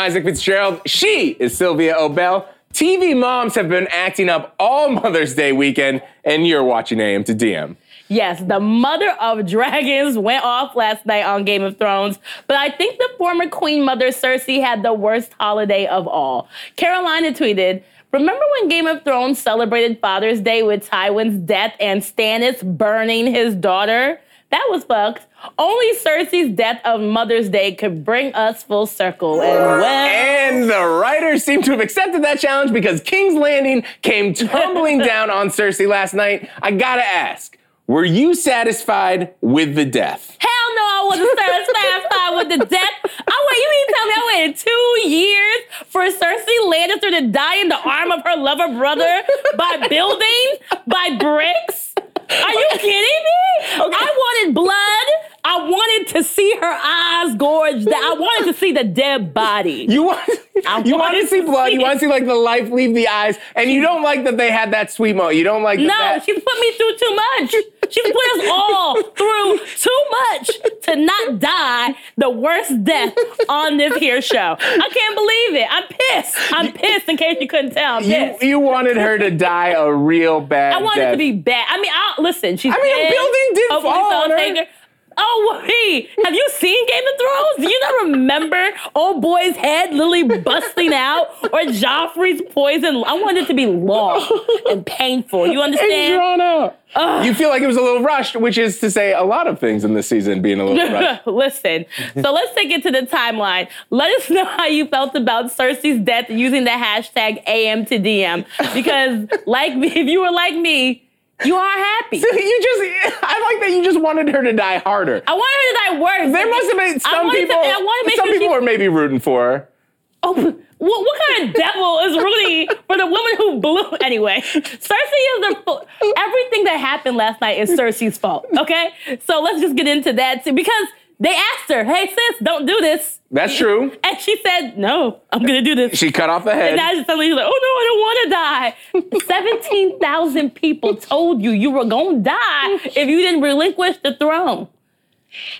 Isaac Fitzgerald. She is Sylvia Obell. TV moms have been acting up all Mother's Day weekend, and you're watching AM to DM. Yes, the mother of dragons went off last night on Game of Thrones, but I think the former queen mother Cersei had the worst holiday of all. Carolina tweeted, Remember when Game of Thrones celebrated Father's Day with Tywin's death and Stannis burning his daughter? That was fucked. Only Cersei's death of Mother's Day could bring us full circle. And well. And the writers seem to have accepted that challenge because King's Landing came tumbling down on Cersei last night. I gotta ask, were you satisfied with the death? Hell no, I wasn't satisfied with the death. I wait, you mean to tell me I waited two years for Cersei Lannister to die in the arm of her lover brother by building, by bricks? Are you kidding me? Okay. I wanted blood. I wanted to see her eyes gorged. I wanted to see the dead body. You want you want to see blood. You want to see like the life leave the eyes, and you don't like that they had that sweet moment. You don't like that. no. That she put me through too much. She put us all through too much to not die the worst death on this here show. I can't believe it. I'm pissed. I'm pissed. In case you couldn't tell, I'm. You, you wanted her to die a real bad. I wanted death. to be bad. I mean, I, listen. She's. I mean, dead. a building did fall on her. Oh wait, have you seen Game of Thrones? Do you not remember old boy's head literally busting out or Joffrey's poison? I want it to be long and painful. You understand? And drawn out. Ugh. You feel like it was a little rushed, which is to say a lot of things in this season being a little rushed. Listen, so let's take it to the timeline. Let us know how you felt about Cersei's death using the hashtag AM to DM. Because like me, if you were like me, you are happy. So you just, I like that you just wanted her to die harder. I wanted her to die worse. There must have been some people. To, some sure people she, were maybe rooting for her. Oh, what, what kind of devil is rooting for the woman who blew? Anyway, Cersei is the everything that happened last night is Cersei's fault. Okay, so let's just get into that too because they asked her, "Hey sis, don't do this." That's true. And she said, "No, I'm gonna do this." She cut off the head. And now suddenly she's like, "Oh no, I don't want to die." Seventeen thousand people told you you were gonna die if you didn't relinquish the throne.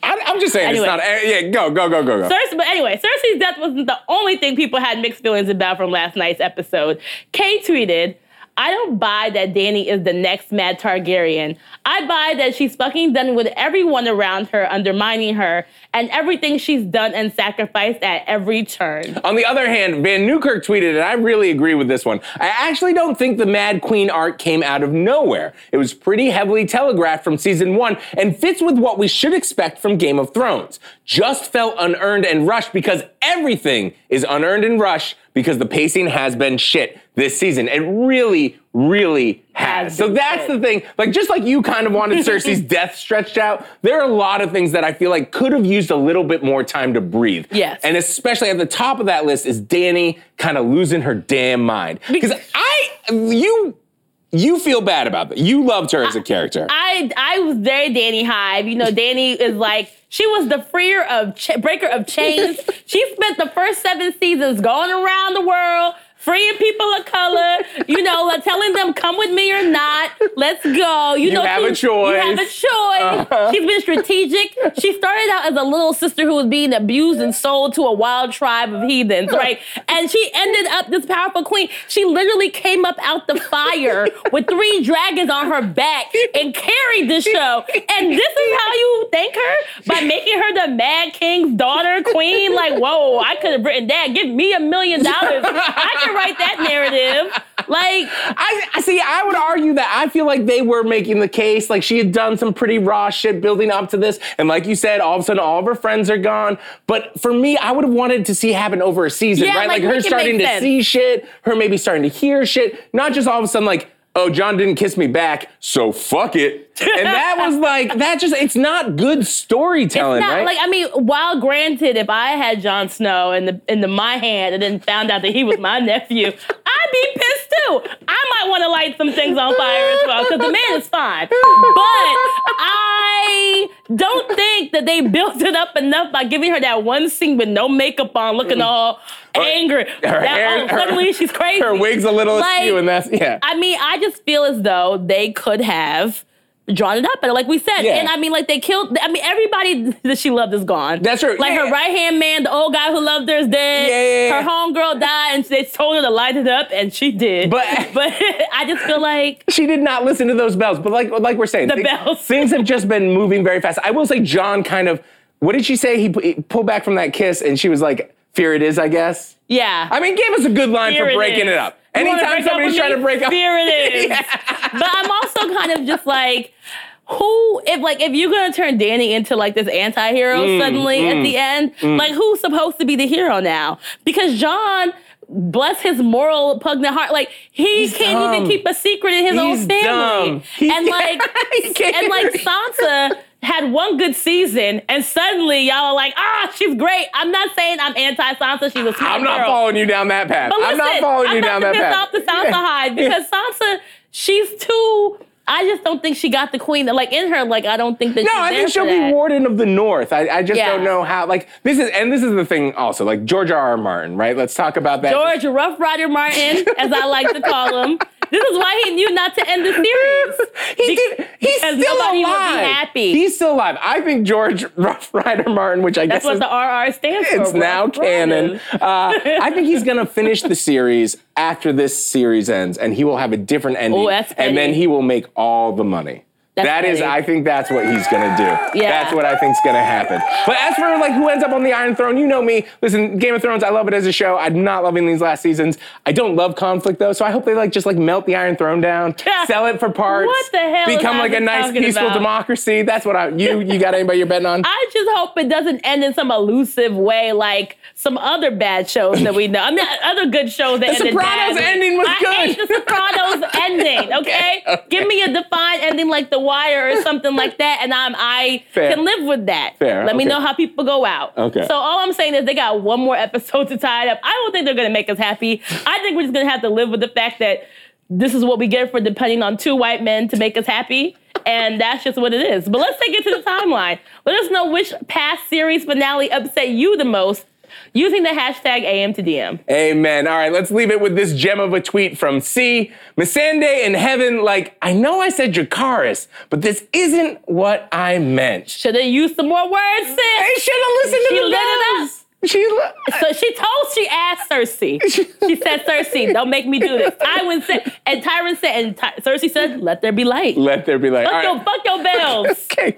I, am just saying anyway. it's not. Eh, yeah, go, go, go, go, go. Cersei, but anyway, Cersei's death wasn't the only thing people had mixed feelings about from last night's episode. Kay tweeted. I don't buy that Danny is the next Mad Targaryen. I buy that she's fucking done with everyone around her, undermining her, and everything she's done and sacrificed at every turn. On the other hand, Van Newkirk tweeted, and I really agree with this one. I actually don't think the Mad Queen arc came out of nowhere. It was pretty heavily telegraphed from season one and fits with what we should expect from Game of Thrones. Just felt unearned and rushed because everything is unearned and rushed because the pacing has been shit this season. It really, really has. So that's the thing. Like, just like you kind of wanted Cersei's death stretched out, there are a lot of things that I feel like could have used a little bit more time to breathe. Yes. And especially at the top of that list is Danny kind of losing her damn mind. Because I, you, you feel bad about that. You loved her as a character. I I was very Danny Hive. You know, Danny is like she was the freer of ch- breaker of chains. she spent the first seven seasons going around the world freeing people of color, you know, like telling them come with me or not. Let's go. You, you know, have a choice. You have a choice. Uh-huh. She's been strategic. She started out as a little sister who was being abused and sold to a wild tribe of heathens, right? And she ended up this powerful queen. She literally came up out the fire with three dragons on her back and carried the show. And this is how you thank her by making her the Mad King's daughter, queen. Like, whoa, I could have written that. Give me a million dollars. I write that narrative. Like, I see. I would argue that I feel like they were making the case. Like she had done some pretty raw shit building up to this, and like you said, all of a sudden all of her friends are gone. But for me, I would have wanted to see happen over a season, yeah, right? Like, like her starting to sense. see shit, her maybe starting to hear shit, not just all of a sudden like oh, Jon didn't kiss me back, so fuck it. And that was like, that just, it's not good storytelling, not, right? Like, I mean, while granted, if I had Jon Snow in the in the my hand and then found out that he was my nephew, I'd be pissed too. I might want to light some things on fire as well, because the man is fine. But I don't think that they built it up enough by giving her that one scene with no makeup on, looking all angry. Her that, hair, oh, suddenly her, she's crazy. Her wig's a little like, askew, and that's yeah. I mean, I just feel as though they could have drawn it up better, like we said. Yeah. And I mean, like they killed. I mean, everybody that she loved is gone. That's her. Like Yeah. her right hand man, the old guy who loved her, is dead. Yeah. Her homegirl died, and they told her to light it up, and she did. But- but I just feel like she did not listen to those bells. But like like we're saying, The bells. things have just been moving very fast. I will say, Jon kind of. What did she say? He, he pulled back from that kiss, and she was like, "Fear it is, I guess." Yeah. I mean, gave us a good line Fear for it breaking is. it up. You Anytime somebody's trying me? to break up, Fear it is. But I'm also kind of just like, who if like if you're gonna turn Danny into like this anti-hero Mm, suddenly at the end, like who's supposed to be the hero now? Because Jon. Bless his moral pugnacious heart. Like he He's can't dumb. even keep a secret in his He's own family. dumb. And like and like Sansa had one good season, and suddenly y'all are like, ah, she's great. I'm not saying I'm anti-Sansa. She's a smart I'm not girl. following you down that path. But listen, I'm not following you I'm down not that to piss path. off the Sansa hide because Sansa, she's too. I just don't think she got the queen. Like in her, like I don't think that. No, I think she'll for be that. warden of the North. I, I just Yeah. don't know how. Like this is, and this is the thing also. Like George R. R. Martin, right? Let's talk about that. George Rough Rider Martin, as I like to call him. This is why he knew not to end the series. he Be- did. He's because still nobody would be alive. happy. He's still alive. I think George Rough Rider Martin, which I guess That's guess what is the RR stands for. it's now Rough canon. Uh, I think he's gonna finish the series after this series ends, and he will have a different ending, Oh, and then he will make all the money. That's That is. I think that's what he's gonna do. Yeah. That's what I think's gonna happen. But as for like who ends up on the Iron Throne, you know me. Listen, Game of Thrones, I love it as a show. I'm not loving these last seasons. I don't love conflict though, so I hope they like just like melt the Iron Throne down, sell it for parts, What the hell become like a nice peaceful about? democracy. That's what I. You you got anybody you're betting on? I just hope it doesn't end in some elusive way like some other bad shows that we know. I mean, other good shows that The Sopranos ending was I good. hate the Sopranos ending. Okay? okay. give me a defined ending like The Wire or something like that, and I'm I Fair. can live with that. Fair, Let me know how people go out. Okay. So all I'm saying is they got one more episode to tie it up. I don't think they're gonna make us happy. I think we're just gonna have to live with the fact that this is what we get for depending on two white men to make us happy. And that's just what it is. But let's take it to the timeline. Let us know which past series finale upset you the most using the hashtag AM to DM. Amen. All right, let's leave it with this gem of a tweet from C. Missandei in heaven, like, I know I said Dracarys, but this isn't what I meant. Should have used some more words, sis. They should have listened She to the lit. She li- So she told, she asked Cersei. She said, Cersei, don't make me do this. Tywin said, and Tyrion said, and Ty- Cersei said, let there be light. Let there be like, Fuck, all your, right. fuck your bells. Okay,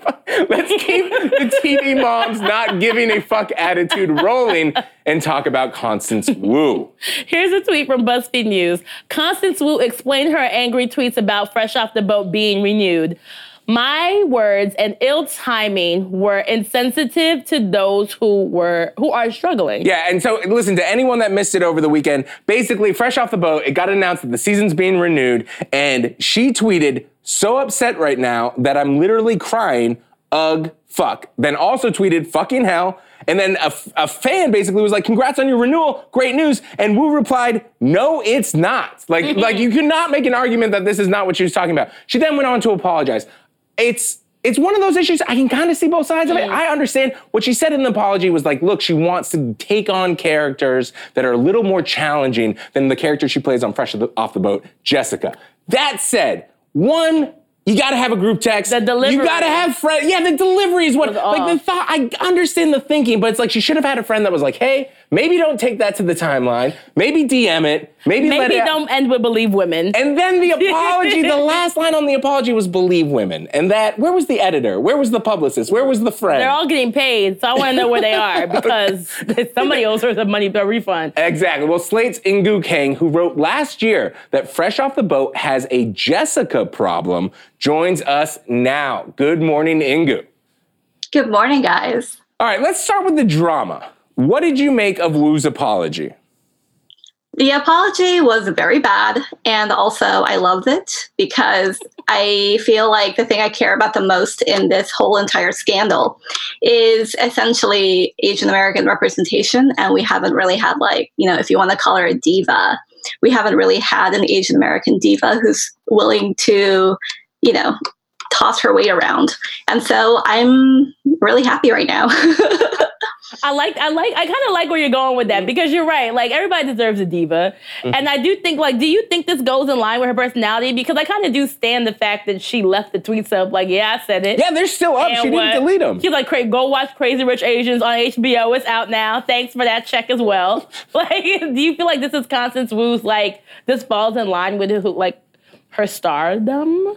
let's keep the TV moms not giving a fuck attitude rolling and talk about Constance Wu. Here's a tweet from BuzzFeed News. Constance Wu explained her angry tweets about Fresh Off the Boat being renewed. My words and ill timing were insensitive to those who were who are struggling. Yeah, and so listen to anyone that missed it over the weekend. Basically, fresh off the boat, it got announced that the season's being renewed, and she tweeted, "So upset right now that I'm literally crying. Ugh, fuck." Then also tweeted, "Fucking hell." And then a, a fan basically was like, "Congrats on your renewal, great news." And Wu replied, "No, it's not. Like, mm-hmm. like you cannot make an argument that this is not what she was talking about." She then went on to apologize. It's it's one of those issues I can kind of see both sides of it. Mm-hmm. I understand what she said in the apology was like, look, she wants to take on characters that are a little more challenging than the character she plays on Fresh Off the Boat, Jessica. That said, one, you gotta have a group text. The delivery. You gotta have friends. Yeah, the delivery is what. Like the thought. I understand the thinking, but it's like she should have had a friend that was like, hey, maybe don't take that to the timeline. Maybe DM it. Maybe, let Maybe it. don't end with believe women. And then the apology, the last line on the apology was believe women. And that, where was the editor? Where was the publicist? Where was the friend? They're all getting paid, so I want to know where they are because somebody owes her some money for a refund. Exactly. Well, Slate's Inkoo Kang, who wrote last year that Fresh Off the Boat has a Jessica problem, joins us now. Good morning, Ingu. Good morning, guys. All right, let's start with the drama. What did you make of Wu's apology? The apology was very bad, and also I loved it because I feel like the thing I care about the most in this whole entire scandal is essentially Asian American representation, and we haven't really had, like, you know, if you want to call her a diva, we haven't really had an Asian American diva who's willing to, you know, toss her weight around. And so I'm really happy right now. I like, I like, I kind of like where you're going with that because you're right. Like everybody deserves a diva, Mm-hmm. and I do think, like, do you think this goes in line with her personality? Because I kind of do stand the fact that she left the tweets up. Like, yeah, I said it. Yeah, they're still up. And she what- didn't delete them. She's like, "Cra- go watch Crazy Rich Asians on HBO. It's out now. Thanks for that check as well. Like, do you feel like this is Constance Wu's like this falls in line with who, like her stardom?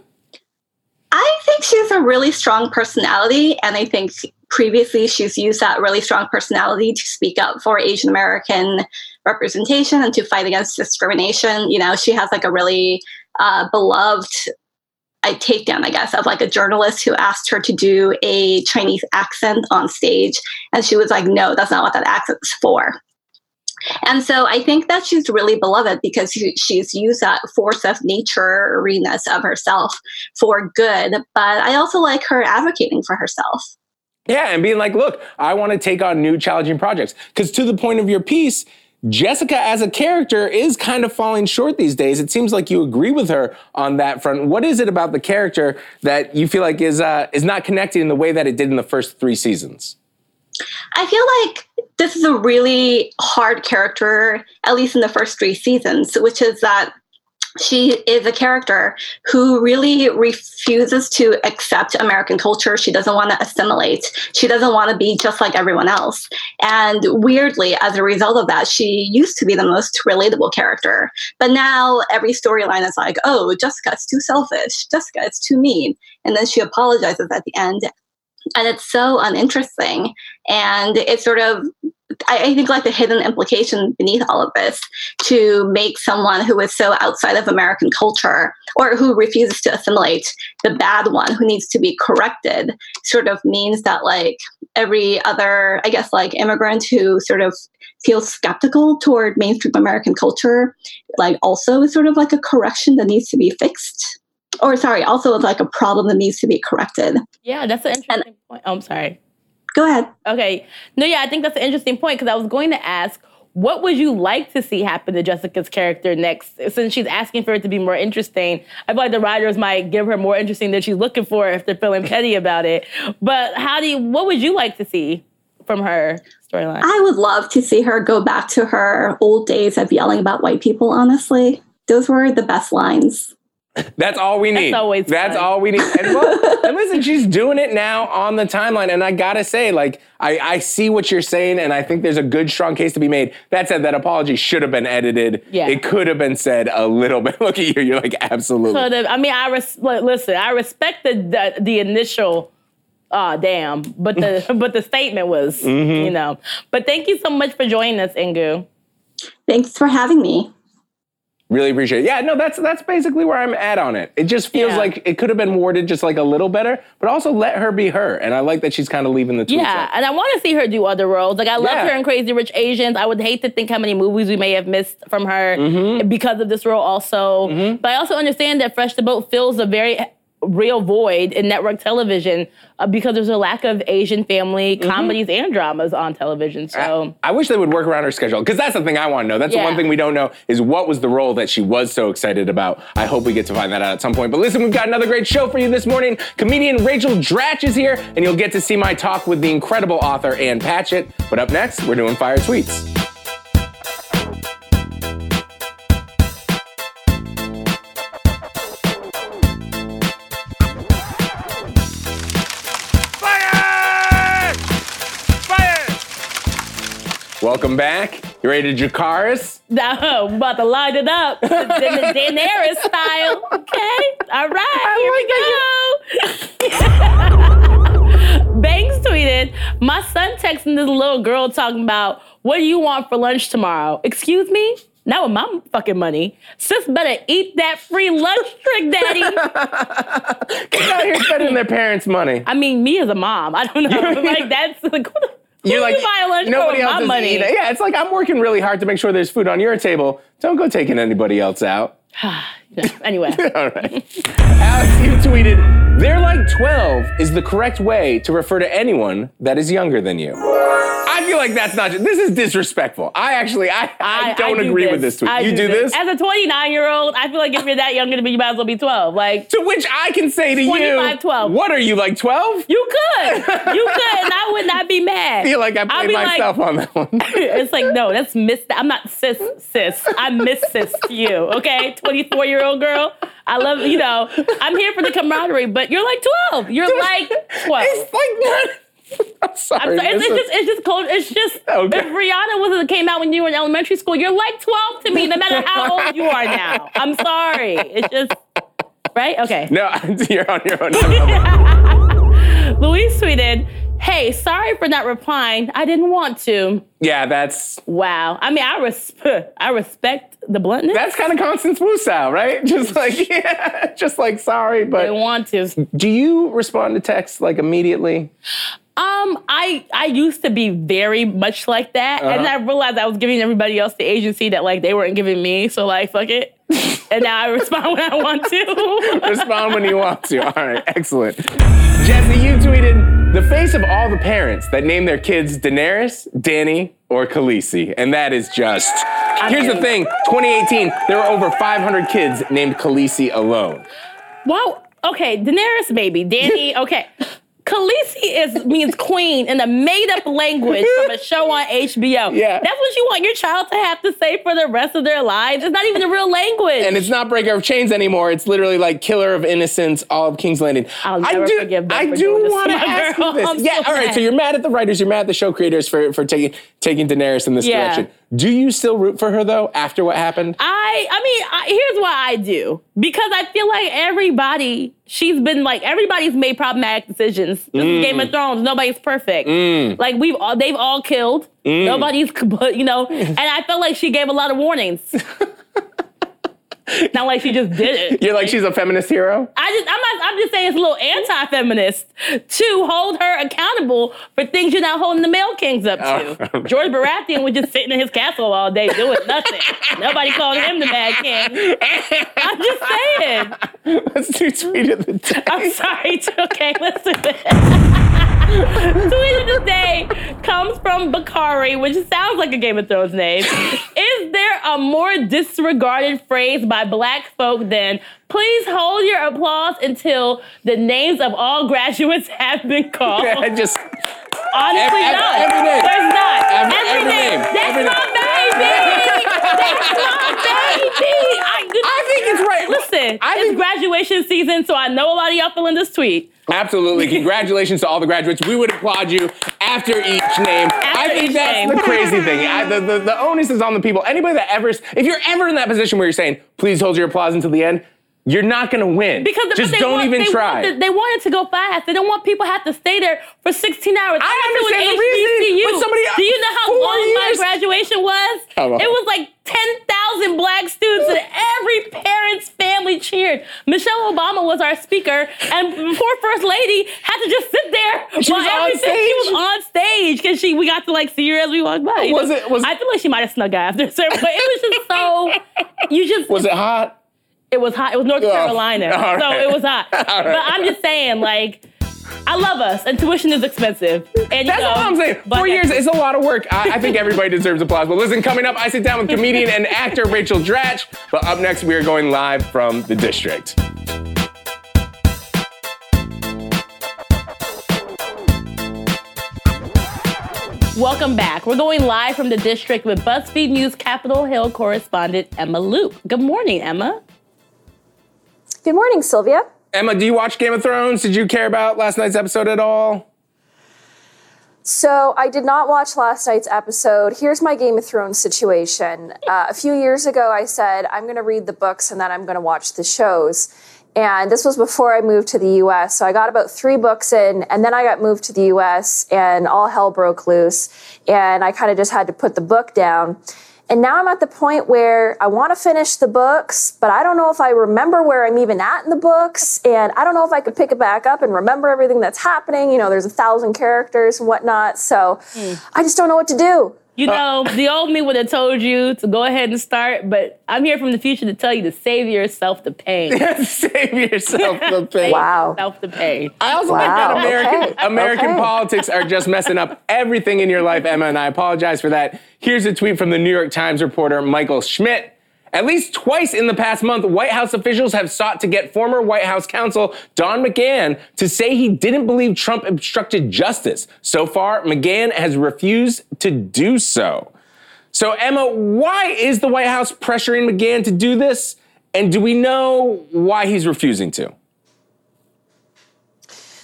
I think she has a really strong personality, and I think previously she's used that really strong personality to speak up for Asian American representation and to fight against discrimination. You know, she has like a really uh, beloved I takedown, I guess, of like a journalist who asked her to do a Chinese accent on stage, and she was like, "No, that's not what that accent's for." And so I think that she's really beloved because she's used that force of nature of herself for good. But I also like her advocating for herself. Yeah, and being like, look, I want to take on new challenging projects. Because to the point of your piece, Jessica as a character is kind of falling short these days. It seems like you agree with her on that front. What is it about the character that you feel like is uh, is not connecting in the way that it did in the first three seasons? I feel like this is a really hard character, at least in the first three seasons, which is that she is a character who really refuses to accept American culture. She doesn't want to assimilate. She doesn't want to be just like everyone else. And weirdly, as a result of that, she used to be the most relatable character. But now every storyline is like, oh, Jessica's too selfish. Jessica is too mean. And then she apologizes at the end. And it's so uninteresting. And it's sort of I, I think like the hidden implication beneath all of this to make someone who is so outside of American culture or who refuses to assimilate the bad one who needs to be corrected sort of means that like every other, I guess like immigrant who sort of feels skeptical toward mainstream American culture, like also is sort of like a correction that needs to be fixed. Or sorry, also like a problem that needs to be corrected. Yeah, that's an interesting point. Oh, I'm sorry. Go ahead. Okay. No, yeah, I think that's an interesting point because I was going to ask, what would you like to see happen to Jessica's character next? Since she's asking for it to be more interesting, I feel like the writers might give her more interesting than she's looking for if they're feeling petty about it. But how do you? What would you like to see from her storyline? I would love to see her go back to her old days of yelling about white people, honestly. Those were the best lines. That's all we need. That's always That's fun. all we need. And, well, and listen, she's doing it now on the timeline. And I gotta say, like, I, I see what you're saying, and I think there's a good, strong case to be made. That said, that apology should have been edited. Yeah. It could have been said a little bit. Look at you. You're like, absolutely. Could have- I mean, I res- listen. I respect the the, the initial. Ah, damn! But the but the statement was, Mm-hmm. you know. But thank you so much for joining us, Inkoo. Thanks for having me. Really appreciate it. Yeah, no, that's that's basically where I'm at on it. It just feels Yeah. like it could have been worded just like a little better, but also let her be her. And I like that she's kind of leaving the Yeah, and I want to see her do other roles. Like I love Yeah. her in Crazy Rich Asians. I would hate to think how many movies we may have missed from her Mm-hmm. because of this role. Also, but I also understand that Fresh to Boat fills a very real void in network television uh, because there's a lack of Asian family Mm-hmm. comedies and dramas on television. So. I wish they would work around her schedule because that's the thing I want to know. That's the one thing we don't know is what was the role that she was so excited about. I hope we get to find that out at some point. But listen, we've got another great show for you this morning. Comedian Rachel Dratch is here, and you'll get to see my talk with the incredible author Ann Patchett. But up next, we're doing Fire Tweets. Welcome back. You ready to Jakaris? No, I'm about to light it up. The, the Daenerys style. Okay. All right. Here we go. Banks tweeted, My son texting this little girl talking about, What do you want for lunch tomorrow? Excuse me? Not with my fucking money. Sis better eat that free lunch trick, daddy. Get out here spending their parents' money. I mean, me as a mom, I don't know. like, that's like, who You're like you lunch nobody oh, else my is money? eating. Yeah, it's like I'm working really hard to make sure there's food on your table. Don't go taking anybody else out. anyway. All right. Alex, you tweeted, "They're like 12 is the correct way to refer to anyone that is younger than you." I feel like that's not. This is disrespectful. I actually, I, I, don't do agree with this tweet. I you do this? As a 29 year old, I feel like if you're that young to be, you might as well be 12. Like, to which I can say to 25, you, 12. what are you like 12? you could. You could, and I would not be mad. I feel like I played be like- myself on that one. it's like, no, that's miss. I'm not sis, sis. I'm miss sis you, okay? 24 year old girl. I love, you know, I'm here for the camaraderie, but you're like 12. You're like 12. It's like not. I'm sorry. I'm sorry, it's, it's just, it's just cold. It's just, Okay. if Rihanna wasn't came out when you were in elementary school, you're like 12 to me, no matter how old you are now. I'm sorry. It's just, right? Okay. no, you're on your own. Louise tweeted, Hey, sorry for not replying. I didn't want to. yeah, that's Wow. I mean, I respect I respect the bluntness. that's kind of Constance Wu style, right? Just like yeah, just like sorry, but I didn't want to. do you respond to text like immediately? Um, I I used to be very much like that, and Uh-huh. I realized I was giving everybody else the agency that like they weren't giving me. So like, fuck it. and now I respond when I want to. Respond when you want to. All right, excellent. Jesse, you tweeted the face of all the parents that name their kids Daenerys, Danny, or Khaleesi, and that is just. Here's the thing: 2018, there were over 500 kids named Khaleesi alone. Wow. Okay, Daenerys, maybe Danny. Okay. Khaleesi is means queen in a made-up language from a show on HBO. Yeah. That's what you want your child to have to say for the rest of their lives. It's not even a real language. And it's not Breaker of Chains anymore. It's literally like Killer of Innocence, all of King's Landing. I'll I do, forgive them I for do doing this want to ask girl. you this. I'm yeah, so all right. So you're mad at the writers. You're mad at the show creators for for taking taking Daenerys in this Yeah. direction. Do you still root for her though after what happened? I I mean, I, here's why I do. Because I feel like everybody, she's been like everybody's made problematic decisions. This Mm. is Game of Thrones. Nobody's perfect. Like we've all they've all killed. Mm. Nobody's you know, and I felt like she gave a lot of warnings. Not like she just did it. You're like she's a feminist hero. I just I'm not I'm just saying it's a little anti-feminist to hold her accountable for things you're not holding the male kings up to. Oh. George Baratheon was just sitting in his castle all day doing nothing. Nobody called him the bad King. I'm just saying. Let's do tweet of the day. I'm sorry. Okay, let's do this. Tweet of the day comes from Bakari, which sounds like a Game of Thrones name. Is there a more disregarded phrase by black folk then, please hold your applause until the names of all graduates have been called? I just Honestly, Every- no. every name. There's not. Every- Every, every name. name. That's Every my name. baby. That's my baby. I, I think it's right. Listen, I it's think- graduation season, so I know a lot of y'all feeling this tweet. Absolutely. Congratulations to all the graduates. We would applaud you after each name. I think that's name. the crazy thing. I, the, the, the onus is on the people. Anybody that ever, if you're ever in that position where you're saying, please hold your applause until the end, you're not going to win. Because just they don't want, even they try. Want the, they want it to go fast. They don't want people to have to stay there for 16 hours. I an understand the HBCU. but somebody- Do you know how long my graduation was? It was like 10,000 black students, and every parent's family cheered. Michelle Obama was our speaker, and poor First Lady had to just sit there She while was on everything- She was on stage because she we got to like see her as we walked by. Was it- was- I feel like she might have snuck out after, sir, but it was just so. You just Was it hot? It was hot. It was North Oh, Carolina, all so right. it was hot. But I'm just saying, like, I love us, and tuition is expensive. And That's know, all I'm saying. Four years is a lot of work. I, I think everybody deserves applause. But listen, coming up, I sit down with comedian and actor Rachel Dratch. But up next, we are going live from the district. Welcome back. We're going live from the district with BuzzFeed News Capitol Hill correspondent Emma Loop. Good morning, Emma. Good morning, Sylvia. Emma, do you watch Game of Thrones? Did you care about last night's episode at all? So, I did not watch last night's episode. Here's my Game of Thrones situation. Uh, a few years ago, I said, I'm going to read the books and then I'm going to watch the shows. And this was before I moved to the US. So, I got about three books in, and then I got moved to the US, and all hell broke loose. And I kind of just had to put the book down. And now I'm at the point where I want to finish the books, but I don't know if I remember where I'm even at in the books. And I don't know if I could pick it back up and remember everything that's happening. You know, there's a thousand characters and whatnot. So hmm. I just don't know what to do. You uh, know, the old me would have told you to go ahead and start, but I'm here from the future to tell you to save yourself the pain. Save yourself the pain. Wow. Self the pain. I also Wow, think that American okay, American okay. politics are just messing up everything in your life, Emma, and I apologize for that. Here's a tweet from the New York Times reporter Michael Schmidt. At least twice in the past month, White House officials have sought to get former White House counsel Don McGahn to say he didn't believe Trump obstructed justice. So far, McGahn has refused to do so. So, Emma, why is the White House pressuring McGahn to do this? And do we know why he's refusing to?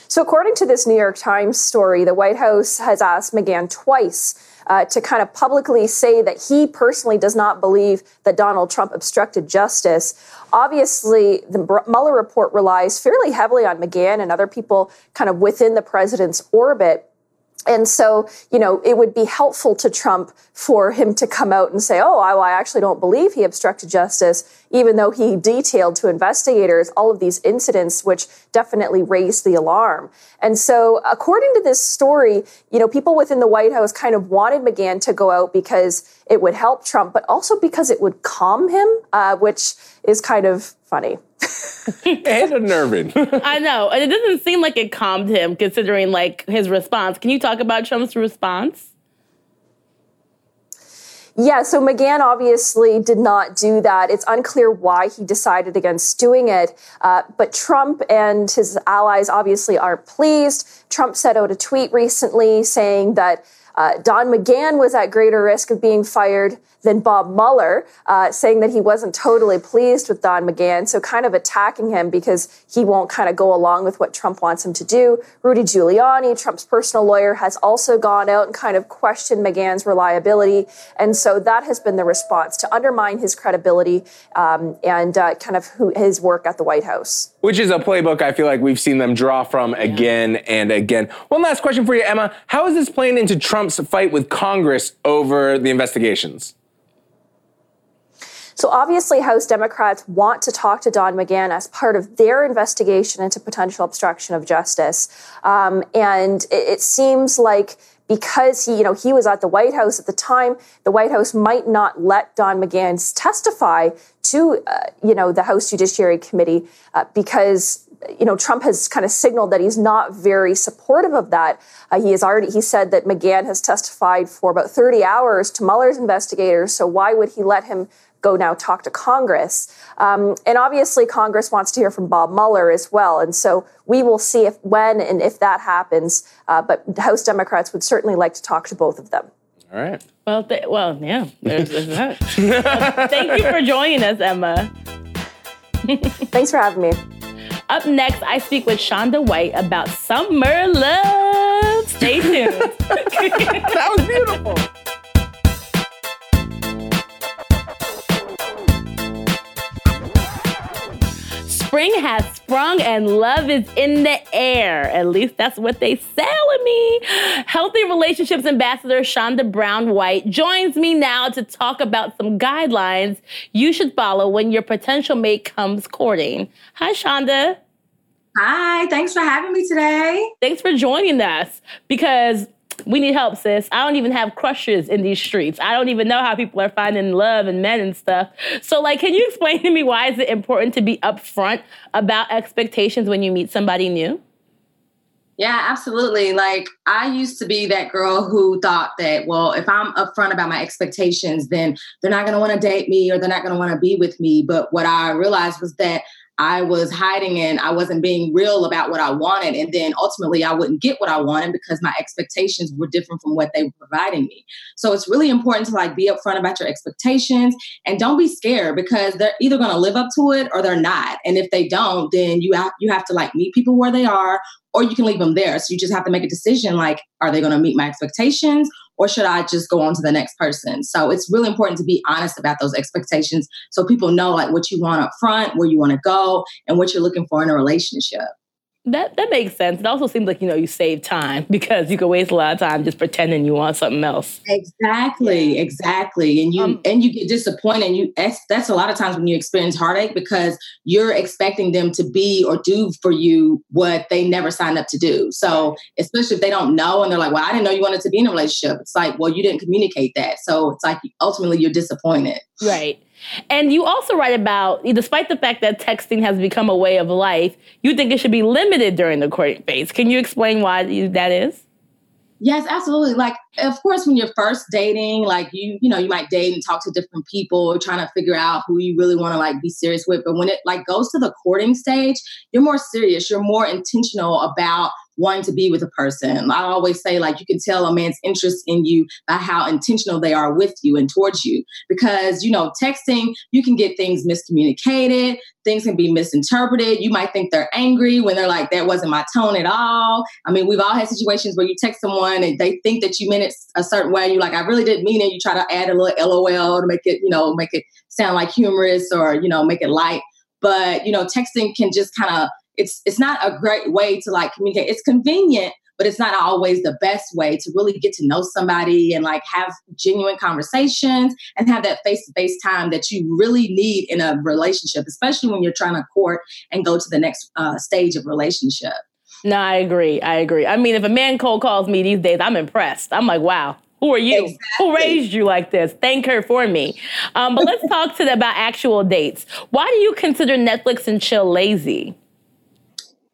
So, according to this New York Times story, the White House has asked McGahn twice uh, to kind of publicly say that he personally does not believe that Donald Trump obstructed justice. Obviously, the Mueller report relies fairly heavily on McGahn and other people kind of within the president's orbit. And so, you know, it would be helpful to Trump for him to come out and say, oh, I, actually don't believe he obstructed justice, even though he detailed to investigators all of these incidents, which definitely raised the alarm. And so, according to this story, you know, people within the White House kind of wanted McGahn to go out because it would help Trump, but also because it would calm him, uh, which is kind of funny. And unnerving. I know. And it doesn't seem like it calmed him considering like his response. Can you talk about Trump's response? Yeah, so McGahn obviously did not do that. It's unclear why he decided against doing it. Uh, but Trump and his allies obviously aren't pleased. Trump sent out a tweet recently saying that uh, Don McGahn was at greater risk of being fired than Bob Mueller, uh, saying that he wasn't totally pleased with Don McGahn, so kind of attacking him because he won't kind of go along with what Trump wants him to do. Rudy Giuliani, Trump's personal lawyer, has also gone out and kind of questioned McGahn's reliability, and so that has been the response to undermine his credibility um, and uh, kind of who, his work at the White House. Which is a playbook I feel like we've seen them draw from again and again. One last question for you, Emma. How is this playing into Trump's fight with Congress over the investigations? So obviously, House Democrats want to talk to Don McGahn as part of their investigation into potential obstruction of justice, um, and it, it seems like because he, you know, he was at the White House at the time, the White House might not let Don McGahn testify to, uh, you know, the House Judiciary Committee uh, because you know, Trump has kind of signaled that he's not very supportive of that. Uh, he has already he said that McGahn has testified for about 30 hours to Mueller's investigators. So why would he let him go now talk to Congress? Um, and obviously, Congress wants to hear from Bob Mueller as well. And so we will see if when and if that happens. Uh, but House Democrats would certainly like to talk to both of them. All right. Well, th- well, yeah. There's, there's that. Well, thank you for joining us, Emma. Thanks for having me. Up next, I speak with Shonda White about summer love. Stay tuned. That was beautiful. Spring has sprung and love is in the air. At least that's what they selling me. Healthy Relationships Ambassador Shonda Brown White joins me now to talk about some guidelines you should follow when your potential mate comes courting. Hi, Shonda. Hi, thanks for having me today. Thanks for joining us because we need help, sis. I don't even have crushes in these streets. I don't even know how people are finding love and men and stuff. So, like, can you explain to me why is it important to be upfront about expectations when you meet somebody new? Yeah, absolutely. Like I used to be that girl who thought that, well, if I'm upfront about my expectations, then they're not going to want to date me or they're not going to want to be with me. But what I realized was that I was hiding and I wasn't being real about what I wanted. And then ultimately, I wouldn't get what I wanted because my expectations were different from what they were providing me. So it's really important to like be upfront about your expectations and don't be scared because they're either going to live up to it or they're not. And if they don't, then you have you have to like meet people where they are or you can leave them there. So you just have to make a decision like, are they going to meet my expectations or should I just go on to the next person? So it's really important to be honest about those expectations so people know like what you want up front, where you want to go, and what you're looking for in a relationship. That that makes sense. It also seems like you know you save time because you can waste a lot of time just pretending you want something else. Exactly, exactly, and you Um, and you get disappointed. And you that's, that's a lot of times when you experience heartache because you're expecting them to be or do for you what they never signed up to do. So especially if they don't know and they're like, "Well, I didn't know you wanted to be in a relationship." It's like, well, you didn't communicate that, so it's like ultimately you're disappointed. Right. And you also write about, despite the fact that texting has become a way of life, you think it should be limited during the courting phase. Can you explain why that is? Yes, absolutely. Like, of course, when you're first dating, like you, you know, you might date and talk to different people, trying to figure out who you really want to like be serious with. But when it like goes to the courting stage, you're more serious. You're more intentional about wanting to be with a person. I always say, like, you can tell a man's interest in you by how intentional they are with you and towards you. Because, you know, texting, you can get things miscommunicated, things can be misinterpreted. You might think they're angry when they're like, that wasn't my tone at all. I mean, we've all had situations where you text someone and they think that you meant it a certain way. You're like, I really didn't mean it. You try to add a little LOL to make it, you know, make it sound like humorous or, you know, make it light. But, you know, texting can just kind of, it's it's not a great way to like communicate. It's convenient, but it's not always the best way to really get to know somebody and like have genuine conversations and have that face to face time that you really need in a relationship, especially when you're trying to court and go to the next uh, stage of relationship. No, I agree. I agree. I mean, if a man cold calls me these days, I'm impressed. I'm like, wow, who are you? Who raised you like this? Thank her for me. Um, but let's talk to the, about actual dates. Why do you consider Netflix and chill lazy?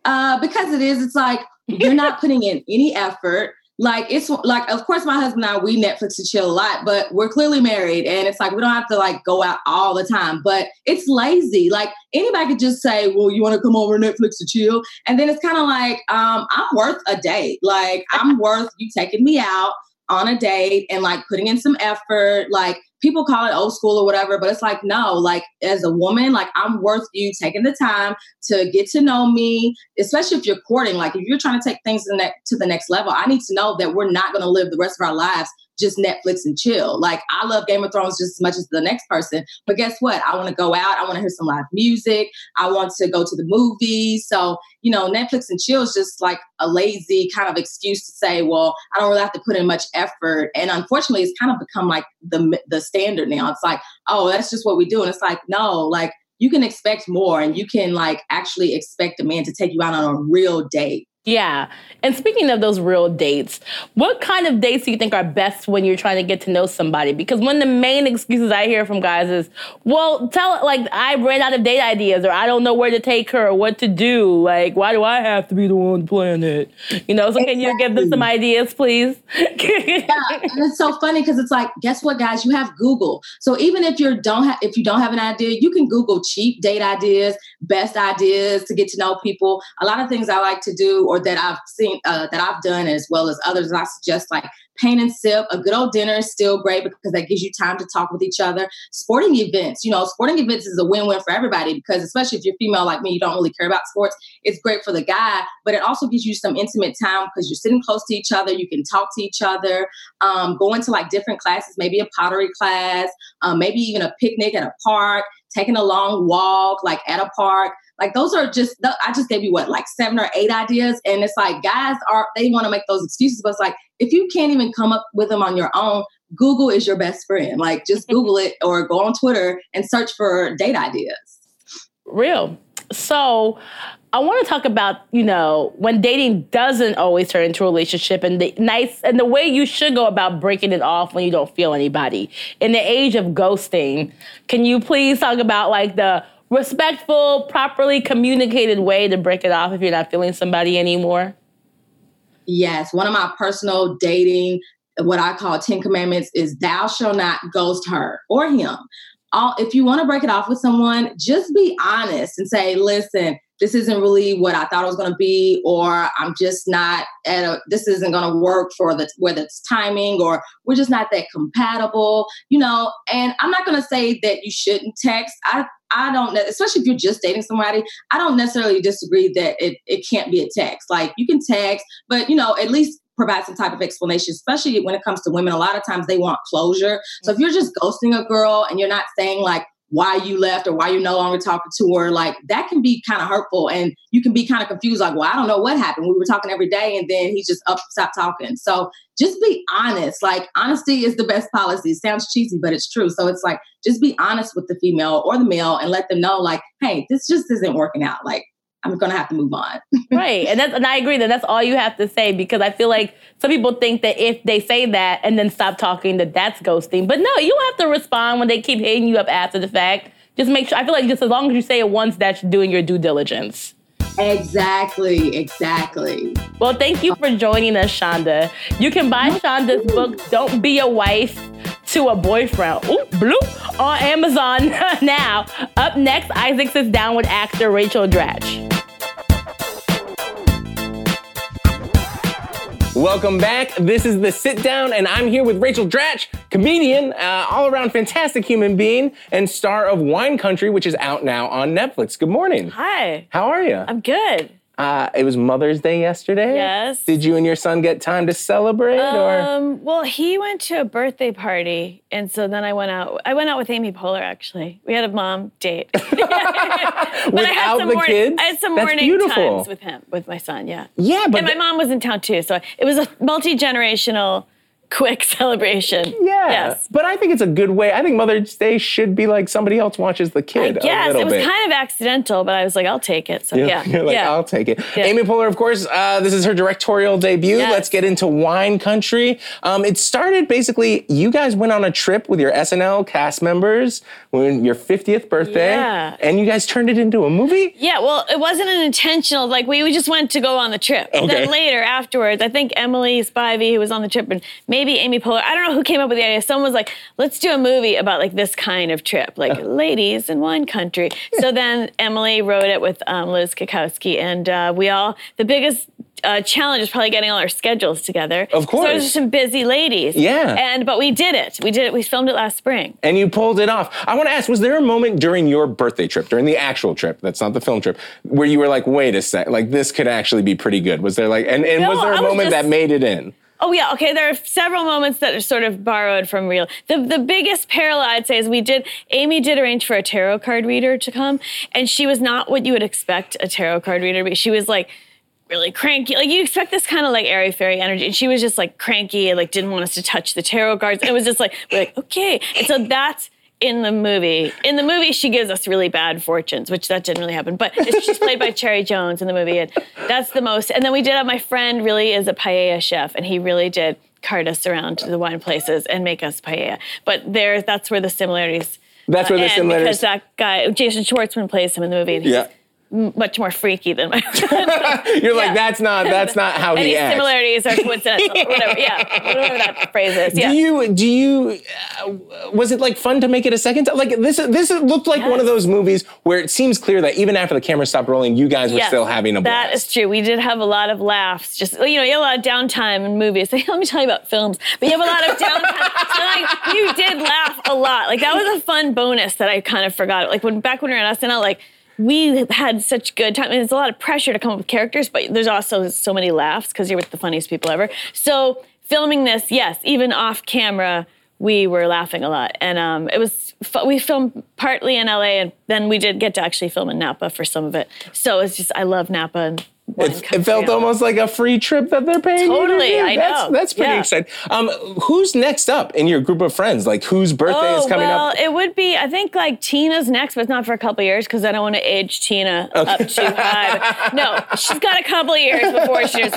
Uh, because it is, it's like you're not putting in any effort. Like it's like, of course, my husband and I we Netflix and chill a lot, but we're clearly married, and it's like we don't have to like go out all the time. But it's lazy. Like anybody could just say, "Well, you want to come over Netflix to chill," and then it's kind of like, um, I'm worth a date. Like I'm worth you taking me out on a date and like putting in some effort. Like people call it old school or whatever, but it's like no. Like as a woman, like I'm worth you taking the time to get to know me, especially if you're courting. Like if you're trying to take things to the, ne- to the next level, I need to know that we're not going to live the rest of our lives just Netflix and chill. Like I love Game of Thrones just as much as the next person, but guess what? I want to go out. I want to hear some live music. I want to go to the movies. So you know, Netflix and chill is just like a lazy kind of excuse to say, well, I don't really have to put in much effort. And unfortunately, it's kind of become like the the standard now. It's like, oh, that's just what we do, and it's like, no, like you can expect more and you can like actually expect a man to take you out on a real date. Yeah. And speaking of those real dates, what kind of dates do you think are best when you're trying to get to know somebody? Because one of the main excuses I hear from guys is, well, tell like I ran out of date ideas or I don't know where to take her or what to do. Like, why do I have to be the one planning it? You know, so can you give them some ideas, please? yeah, and it's so funny because it's like, guess what, guys? You have Google. So even if you don't have, if you don't have an idea, you can Google cheap date ideas, best ideas to get to know people. A lot of things I like to do, or that I've seen, uh, that I've done, as well as others, I suggest like paint and sip. A good old dinner is still great because that gives you time to talk with each other. Sporting events, you know, sporting events is a win-win for everybody because especially if you're female like me, you don't really care about sports. It's great for the guy, but it also gives you some intimate time because you're sitting close to each other. You can talk to each other. Um, going to like different classes, maybe a pottery class, um, maybe even a picnic at a park, taking a long walk like at a park. Like those are just I just gave you what like seven or eight ideas, and it's like guys are they want to make those excuses, but it's like if you can't even come up with them on your own, Google is your best friend. Like just Google it or go on Twitter and search for date ideas. Real. So I want to talk about, you know, when dating doesn't always turn into a relationship and the nice and the way you should go about breaking it off when you don't feel anybody. In the age of ghosting, can you please talk about like the respectful, properly communicated way to break it off if you're not feeling somebody anymore? Yes, one of my personal dating, what I call 10 commandments is thou shall not ghost her or him. All, if you want to break it off with someone, just be honest and say, listen, this isn't really what I thought it was going to be, or I'm just not at a, this isn't going to work for the, whether it's timing or we're just not that compatible, you know, and I'm not going to say that you shouldn't text. I, I don't, especially if you're just dating somebody, I don't necessarily disagree that it, it can't be a text. Like you can text, but you know, at least provide some type of explanation, especially when it comes to women. A lot of times they want closure. So mm-hmm. if you're just ghosting a girl and you're not saying like, why you left or why you're no longer talking to her, like that can be kind of hurtful. And you can be kind of confused, like, well, I don't know what happened. We were talking every day and then he just up, stopped talking. So just be honest. Like, honesty is the best policy. It sounds cheesy, but it's true. So it's like, just be honest with the female or the male and let them know, like, hey, this just isn't working out. Like, I'm gonna have to move on. right. And that's and I agree that that's all you have to say because I feel like some people think that if they say that and then stop talking, that that's ghosting. But no, you don't have to respond when they keep hitting you up after the fact. Just make sure I feel like just as long as you say it once, that's doing your due diligence. Exactly, exactly. Well, thank you for joining us, Shonda. You can buy Shonda's book, Don't Be a Wife to a Boyfriend, ooh, blue, on Amazon now. Up next, Isaac sits down with actor Rachel Dratch. Welcome back. This is the sit down, and I'm here with Rachel Dratch, comedian, uh, all around fantastic human being, and star of Wine Country, which is out now on Netflix. Good morning. Hi. How are you? I'm good. Uh, it was Mother's Day yesterday. Yes. Did you and your son get time to celebrate, or Um, well, he went to a birthday party, and so then I went out. I went out with Amy Poehler. Actually, we had a mom date. but I Without had some the morning, kids? I had some That's morning beautiful. times with him, with my son. Yeah. yeah, but and my th- mom was in town too, so it was a multi generational, quick celebration. yeah. Yes. But I think it's a good way. I think Mother's Day should be like somebody else watches the kid. Yes, it was bit. kind of accidental, but I was like, I'll take it. So You're- yeah, You're like, yeah. I'll take it. Yeah. Amy Poehler, of course, uh, this is her directorial debut. Yes. Let's get into wine country. Um, it started basically, you guys went on a trip with your SNL cast members when your 50th birthday. Yeah. And you guys turned it into a movie? Yeah, well, it wasn't an intentional. Like we, we just went to go on the trip. Okay. Then later, afterwards, I think Emily Spivey, who was on the trip, and maybe Amy Poehler. I don't know who came up with the idea. Someone was like, "Let's do a movie about like this kind of trip, like ladies in wine country." So then Emily wrote it with um, Liz Cackowski, and uh, we all. The biggest uh, challenge is probably getting all our schedules together. Of course. So there's some busy ladies. Yeah. And but we did it. We did it. We filmed it last spring. And you pulled it off. I want to ask, was there a moment during your birthday trip, during the actual trip, that's not the film trip, where you were like, wait a sec, like this could actually be pretty good? Was there like, and, and No, was there a was moment just- that made it in? Oh yeah, okay. There are several moments that are sort of borrowed from real. The the biggest parallel I'd say is we did. Amy did arrange for a tarot card reader to come, and she was not what you would expect a tarot card reader to be. She was like really cranky. Like you expect this kind of like airy fairy energy, and she was just like cranky and like didn't want us to touch the tarot cards. It was just like we're like okay, and so that's. In the movie, in the movie, she gives us really bad fortunes, which that didn't really happen. But she's played by Cherry Jones in the movie, and that's the most. And then we did have my friend really is a paella chef, and he really did cart us around to the wine places and make us paella. But there, that's where the similarities. That's where the uh, similarities. because that guy Jason Schwartzman plays him in the movie, and he's Yeah. Much more freaky than my. You're like, Yeah. that's not, that's not how Any he acts. similarities are coincidental, whatever. Yeah, whatever that phrase is. Yeah. Do you do you uh, was it like fun to make it a second time? Like this this looked like one of those movies where it seems clear that even after the camera stopped rolling, you guys were Yes, still having a blast. That is true. We did have a lot of laughs. Just you know, you have a lot of downtime in movies. Let me tell you about films. But you have a lot of downtime. so like you did laugh a lot. Like that was a fun bonus that I kind of forgot. Like when back when we were in SNL, like we had such good time. And it's a lot of pressure to come up with characters, but there's also so many laughs because you're with the funniest people ever. So filming this, yes, even off camera, we were laughing a lot, and um, it was fu- we filmed partly in LA, and then we did get to actually film in Napa for some of it. So it's just I love Napa and It, it felt almost like a free trip that they're paying. you to Totally. I that's, know. That's pretty Yeah. exciting. Um, who's next up in your group of friends? Like whose birthday Oh is coming well, up? Well, it would be. I think like Tina's next, but it's not for a couple years because I don't want to age Tina up too high. No, she's got a couple of years before she.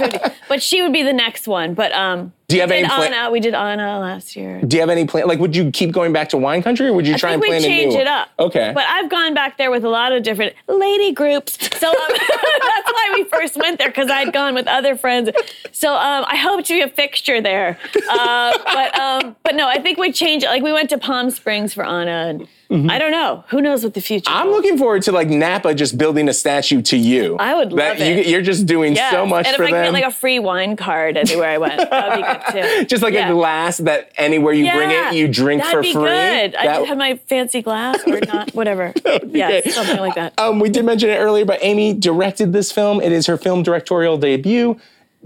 But she would be the next one. But um, Do you have we any Anna? We did Anna last year. Do you have any plan? Like, would you keep going back to wine country, or would you try I and think plan we a change it up. Okay. But I've gone back there with a lot of different lady groups. So um, that's why we first went there because I'd gone with other friends. So um, I hope to be a fixture there. Uh, but um, but no, I think we change it. Like we went to Palm Springs for Anna, and I don't know. Who knows what the future? Mm-hmm. I'm holds. looking forward to like Napa just building a statue to you. I would that love you, it. You're just doing Yes. so much and for if I them. get like a free wine card anywhere I went, that would be good too. just like Yeah. a glass that anywhere you bring it, you drink That'd for be free. Good. I That- just had my fancy glass or not, whatever. yeah, something like that. Um, we did mention it earlier, but Amy directed this film. It is her film directorial debut.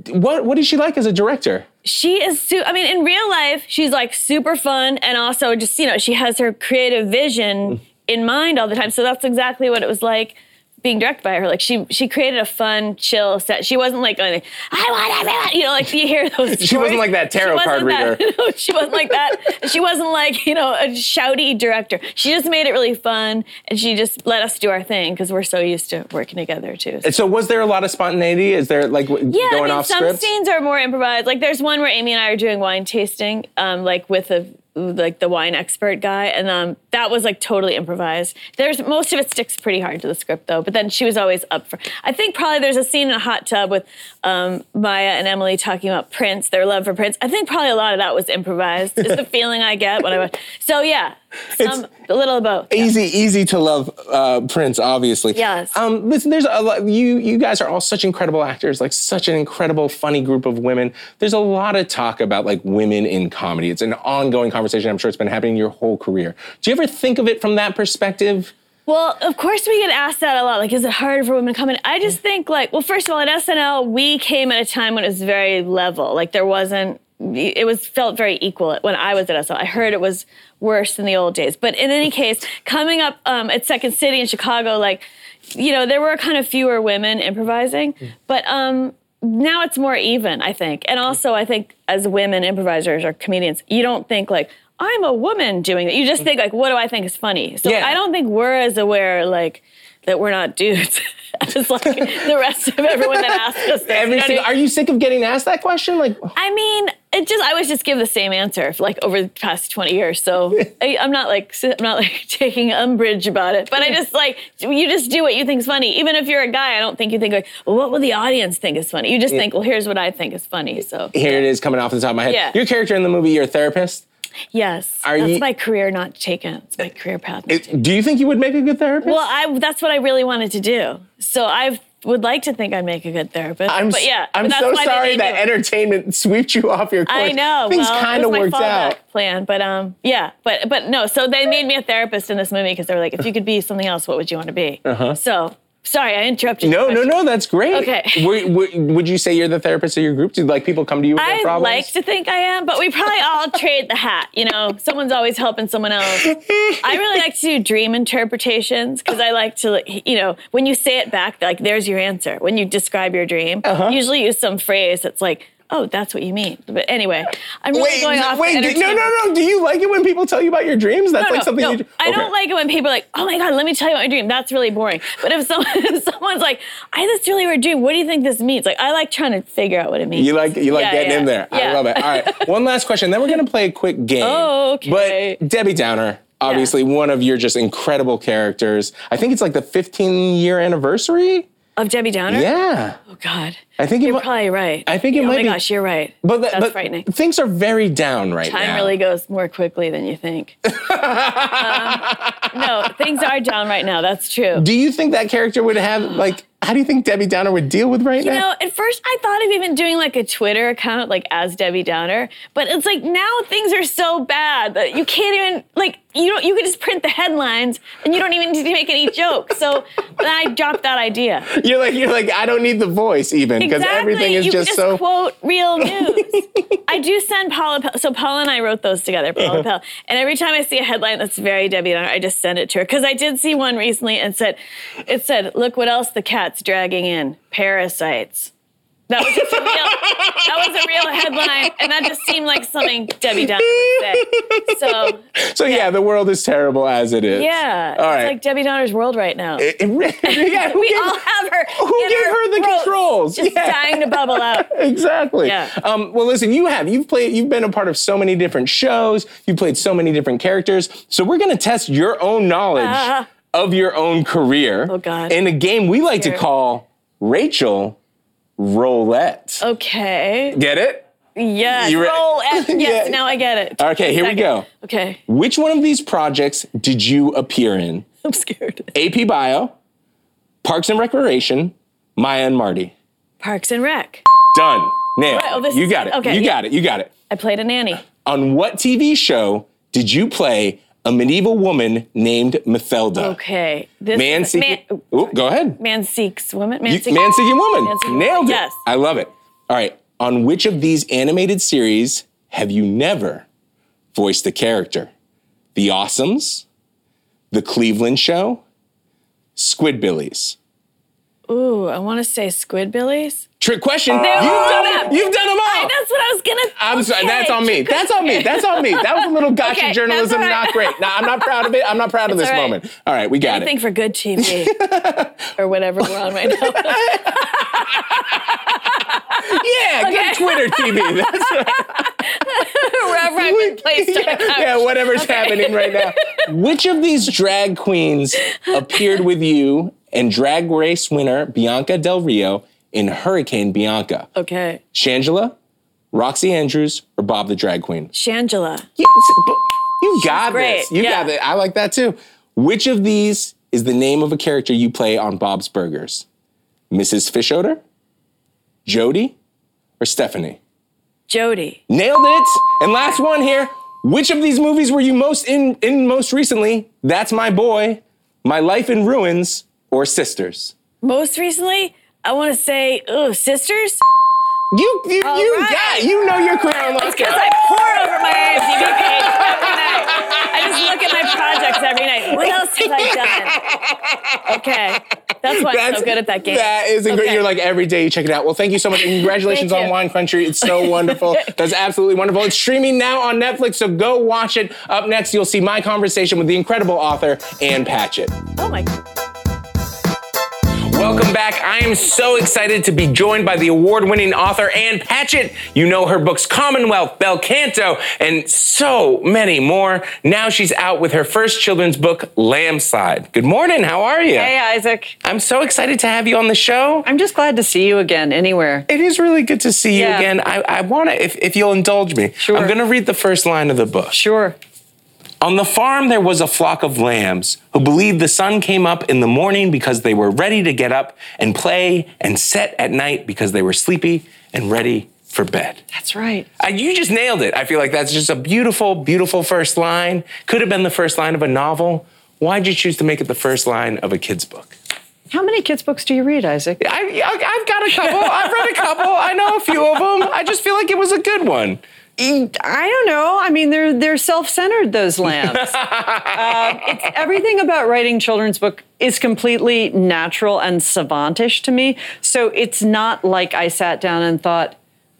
What what is she like as a director? she is su- I mean, in real life, she's like super fun and also just, you know, she has her creative vision mm. in mind all the time. So that's exactly what it was like being directed by her. Like she she created a fun, chill set. She wasn't like going, I want everyone, you know, like you hear those. She wasn't like that tarot card that- reader. no, she wasn't like that. she wasn't like you know a shouty director. She just made it really fun, and she just let us do our thing because we're so used to working together too. And so was there a lot of spontaneity? Is there like Yeah, going I mean, off some script? scenes are more improvised. Like there's one where Amy and I are doing wine tasting, um, like with a like the wine expert guy, and um, that was like totally improvised. There's most of it sticks pretty hard to the script though, but then she was always up for. I think probably there's a scene in a hot tub with um, Maya and Emily talking about Prince, their love for Prince. I think probably a lot of that was improvised. Is the feeling I get when I watch. So yeah, some, a little of both. yeah. Easy, easy to love uh, Prince, obviously. Yes. Um, listen, there's a lot. You, you guys are all such incredible actors, like such an incredible, funny group of women. There's a lot of talk about like women in comedy. It's an ongoing conversation. I'm sure it's been happening your whole career. Do you ever think of it from that perspective? Well, of course we get asked that a lot. Like, is it harder for women to come in? I just think like, well, first of all, at SNL, we came at a time when it was very level. Like there wasn't it was felt very equal when I was at SNL. I heard it was worse than the old days. But in any case, coming up um, at Second City in Chicago, like, you know, there were kind of fewer women improvising, but um, now it's more even, I think. And also, I think as women improvisers or comedians, you don't think like, I'm a woman doing it. You just mm. think like, what do I think is funny? So Yeah. I don't think we're as aware like that we're not dudes as like the rest of everyone that asks us this. you know I single, mean? are you sick of getting asked that question? Like, I mean, it just I always just give the same answer for like over the past twenty years. So I, I'm not like I'm not like taking umbrage about it, but I just like you just do what you think's funny. Even if you're a guy, I don't think you think like, well, what will the audience think is funny? You just think, well, here's what I think is funny. So here it is coming off the top of my head. Yeah. Your character in the movie, you're a therapist. Yes, Are that's you- my career not taken. It's my career path. It- do you think you would make a good therapist? Well, I that's what I really wanted to do. So I would like to think I'd make a good therapist. I'm, but yeah, I'm but so sorry that me- entertainment swept you off your course. I know. Things well, kind of worked out. plan, but um, yeah, but but no. So they made me a therapist in this movie because they were like, if you could be something else, what would you want to be? Uh-huh. So sorry, I interrupted. You. No, no, no, that's great. Okay. Were- were- would you say you're the therapist of your group? Do like people come to you with their I like to think I am, but we probably all trade the hat. You know, someone's always helping someone else. I really like to do dream interpretations because I like to, you know, when you say it back, like there's your answer. When you describe your dream, Uh-huh. usually use some phrase that's like, "Oh, that's what you mean." But anyway, I'm really Wait, going off. wait, do- no, no, no. Do you like it when people tell you about your dreams? That's No, like no, something no. you do. I don't like it when people are like, oh my God, let me tell you my dream. That's really boring. But if someone if someone's like, I had this really weird dream, what do you think this means? Like I like trying to figure out what it means. You like you like Yeah, getting yeah. in there. I love it. All right. One last question. Then we're gonna play a quick game. Oh, okay. But Debbie Downer, obviously one of your just incredible characters. I think it's like the 15 year anniversary. Of Debbie Downer? Yeah. Oh God. I think You're mi- probably right. I think it oh might my be- gosh, you're right. But, the- That's but frightening. things are very down right Time now. Time really goes more quickly than you think. um, no, things are down right now. That's true. Do you think that character would have like? How do you think Debbie Downer would deal with right You now? know, at first I thought of even doing like a Twitter account, like as Debbie Downer, but it's like now things are so bad that you can't even like you don't you could just print the headlines and you don't even need to make any jokes. So then I dropped that idea. You're like you're like I don't need the voice even because Exactly. everything is you just can so. quote real news. I do send Paula. Pell- So Paula and I wrote those together, Paula Pell. And every time I see a headline that's very Debbie Downer, I just send it to her because I did see one recently and said, it said, "Look what else the cat's dragging in: parasites." That was just a real. that was a real headline, and that just seemed like something Debbie Downer would say. So so yeah. the world is terrible as it is. yeah, All it's right. like Debbie Downer's world right now. It- it yeah, we all have her. who in gave our her the controls? Just Yeah. dying to bubble out. exactly. Yeah. Um, well, listen, you have you've played you've been a part of so many different shows. You've played so many different characters. So we're gonna test your own knowledge Ah. of your own career. Oh, God. In a game we like to call Rachel Roulette. Okay. Get it? Yes. You re- Roll F. Yes. Yeah. Now I get it. Okay, here we go. Okay. Which one of these projects did you appear in? I'm scared. AP Bio, Parks and Recreation, Maya and Marty. Parks and Rec. Done. Nailed. Right, oh, this you got it. it. Okay, you yeah. got it. You got it. I played a nanny. On what TV show did you play a medieval woman named Methelda? Okay. This Man seeking. Man, Ooh, go ahead. man seeks woman. Man You- seeks. Man seeking woman. Man Seeking Nailed Woman, it. yes. I love it. All right. On which of these animated series have you never voiced a character? The Awesomes, The Cleveland Show, Squidbillies. Ooh, I want to say Squidbillies. Trick question. You've done Oh. You've done them all. That's what I was gonna. I'm sorry. That's on me. That's on me. That's on me. That was a little gotcha Okay, journalism. right. Not great. No, I'm not proud of it. I'm not proud of this all right. moment. All right, we got Anything it. for good TV or whatever we're on right now. Yeah, good Twitter TV. That's Wherever I've been placed on yeah, whatever's happening right now. Which of these drag queens appeared with you and drag race winner Bianca Del Rio in Hurricane Bianca? Okay, Shangela, Roxxxy Andrews, or Bob the Drag Queen? Shangela. You, you got this. You yeah. got it. I like that too. Which of these is the name of a character you play on Bob's Burgers? Mrs. Fischoeder, Jody, or Stephanie? Jody. Nailed it. And last one here. Which of these movies were you most in in most recently? That's my boy, My Life in Ruins, or Sisters? Most recently, I want to say, ooh, sisters. You you All you right. got you know your career on Because I pore over my IMDb page every night. I just look at my projects every night. What else have I done? Okay, that's why I'm so good at that game. That is great. Okay. You're like every day you check it out. Well, thank you so much. Congratulations on. Wine Country. It's so wonderful. That's absolutely wonderful. It's streaming now on Netflix, so go watch it. Up next, you'll see my conversation with the incredible author Ann Patchett. Oh my. Welcome back. I am so excited to be joined by the award winning author Ann Patchett. You know her books Commonwealth, Bel Canto, and so many more. Now she's out with her first children's book, Lambslide. Good morning. How are you? Hey, Isaac. I'm so excited to have you on the show. I'm just glad to see you again anywhere. It is really good to see you Yeah. again. I, I want to, if, if you'll indulge me, Sure. I'm going to read the first line of the book. Sure. On the farm, there was a flock of lambs who believed the sun came up in the morning because they were ready to get up and play, and set at night because they were sleepy and ready for bed. That's right. Uh, you just nailed it. I feel like that's just a beautiful, beautiful first line. Could have been the first line of a novel. Why'd you choose to make it the first line of a kid's book? How many kids' books do you read, Isaac? I, I, I've got a couple. I've read a couple. I know a few of them. I just feel like it was a good one. I don't know. I mean, they're they're self-centered. Those lambs. um, it's, everything about writing children's book is completely natural and savantish to me. So it's not like I sat down and thought,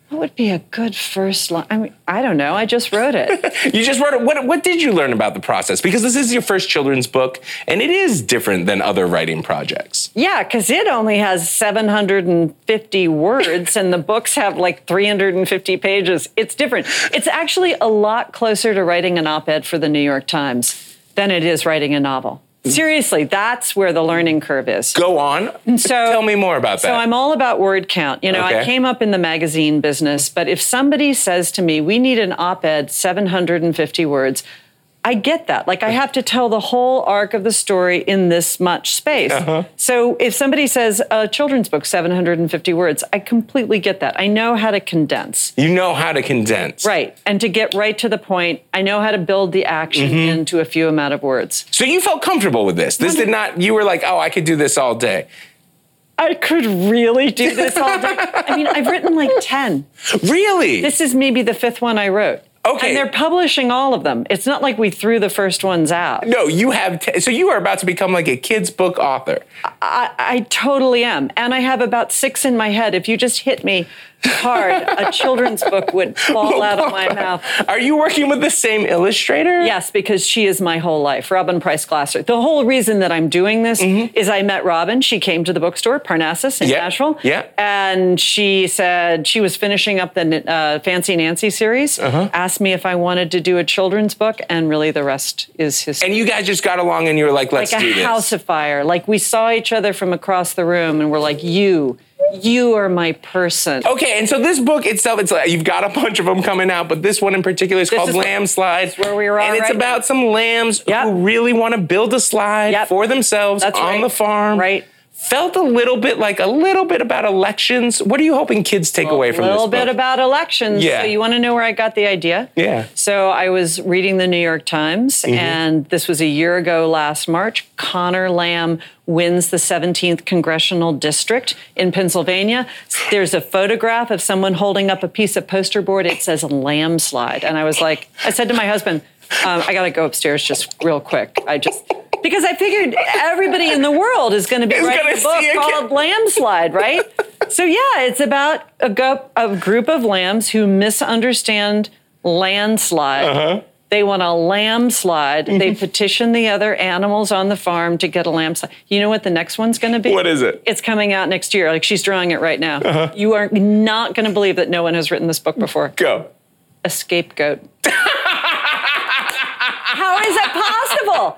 "What would be a good first line?" I mean, I don't know. I just wrote it. You just wrote it. What, what did you learn about the process? Because this is your first children's book, and it is different than other writing projects. Yeah, because it only has 750 words and the books have like 350 pages. It's different. It's actually a lot closer to writing an op ed for the New York Times than it is writing a novel. Seriously, that's where the learning curve is. Go on. So Tell me more about that. So I'm all about word count. You know, I came up in the magazine business, but if somebody says to me, "We need an op-ed 750 words," I get that. Like I have to tell the whole arc of the story in this much space. Uh-huh. So if somebody says a children's book 750 words, I completely get that. I know how to condense. you know how to condense. Right. And to get right to the point, I know how to build the action Mm-hmm. into a few amount of words. So you felt comfortable with this. This did not, you were like, oh, I could do this all day. I could really do this all day. I mean, I've written like 10. Really? This is maybe the fifth one I wrote. Okay. And they're publishing all of them. It's not like we threw the first ones out. no, you have, t- so you are about to become like a kid's book author. I, I totally am. And I have about six in my head. If you just hit me hard, a children's book would fall out of my mouth. Are you working with the same illustrator? Yes, because she is my whole life, Robin Preiss Glasser. The whole reason that I'm doing this is I met Robin. She came to the bookstore, Parnassus in Mm-hmm. Yeah, Nashville. yeah. And she said she was finishing up the uh, Fancy Nancy series, Uh-huh. asked me if I wanted to do a children's book, and really the rest is history. And you guys just got along and you were like, let's like a do this. house of fire. Like we saw each other from across the room and we're like, you, you are my person. Okay, and so this book itself, it's like you've got a bunch of them coming out, but this one in particular is This called is Lambslide. where we are And it's right about now. some lambs Yep. who really want to build a slide Yep. for themselves That's on right. the farm. Right. Felt a little bit like a little bit about elections. What are you hoping kids take away from this? a little bit about elections. Yeah. So you want to know where I got the idea? Yeah. So I was reading the New York Times, Mm-hmm. and this was a year ago last March. Connor Lamb wins the 17th congressional district in Pennsylvania. There's a photograph of someone holding up a piece of poster board. It says landslide. And I was like, I said to my husband, um, I got to go upstairs just real quick. I just, because I figured everybody in the world is going to be Is writing a book called Lambslide, right? so yeah, it's about a, gu- a group of lambs who misunderstand landslide. Uh-huh. They want a lamb slide. Mm-hmm. They petition the other animals on the farm to get a lamb slide. You know what the next one's going to be? What is it? It's coming out next year. Like she's drawing it right now. You are not going to believe that no one has written this book before. Go. A scapegoat. How is that possible?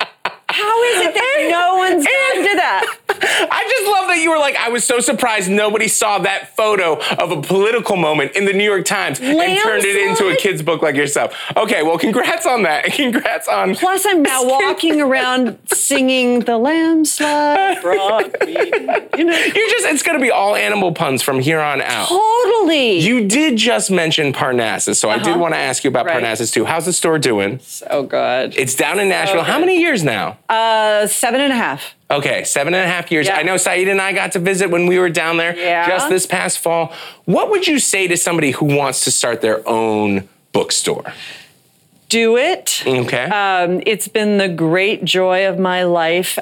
How is it that no one's done to that? I just love that you were like, I was so surprised nobody saw that photo of a political moment in the New York Times and turned it into a kid's book like yourself. Okay, well, congrats on that. Congrats on. Plus, I'm now walking around singing the landslide. brought me," You know, You're just, it's going to be all animal puns from here on out. totally. You did just mention Parnassus, so I did Uh-huh. want to ask you about Right. Parnassus too. How's the store doing? oh, God. It's down in Nashville. How many years now? Uh, seven and a half. Okay, seven and a half years. Yeah. I know Saeed and I got to visit when we were down there Yeah. just this past fall. What would you say to somebody who wants to start their own bookstore? Do it. Okay. Um, it's been the great joy of my life.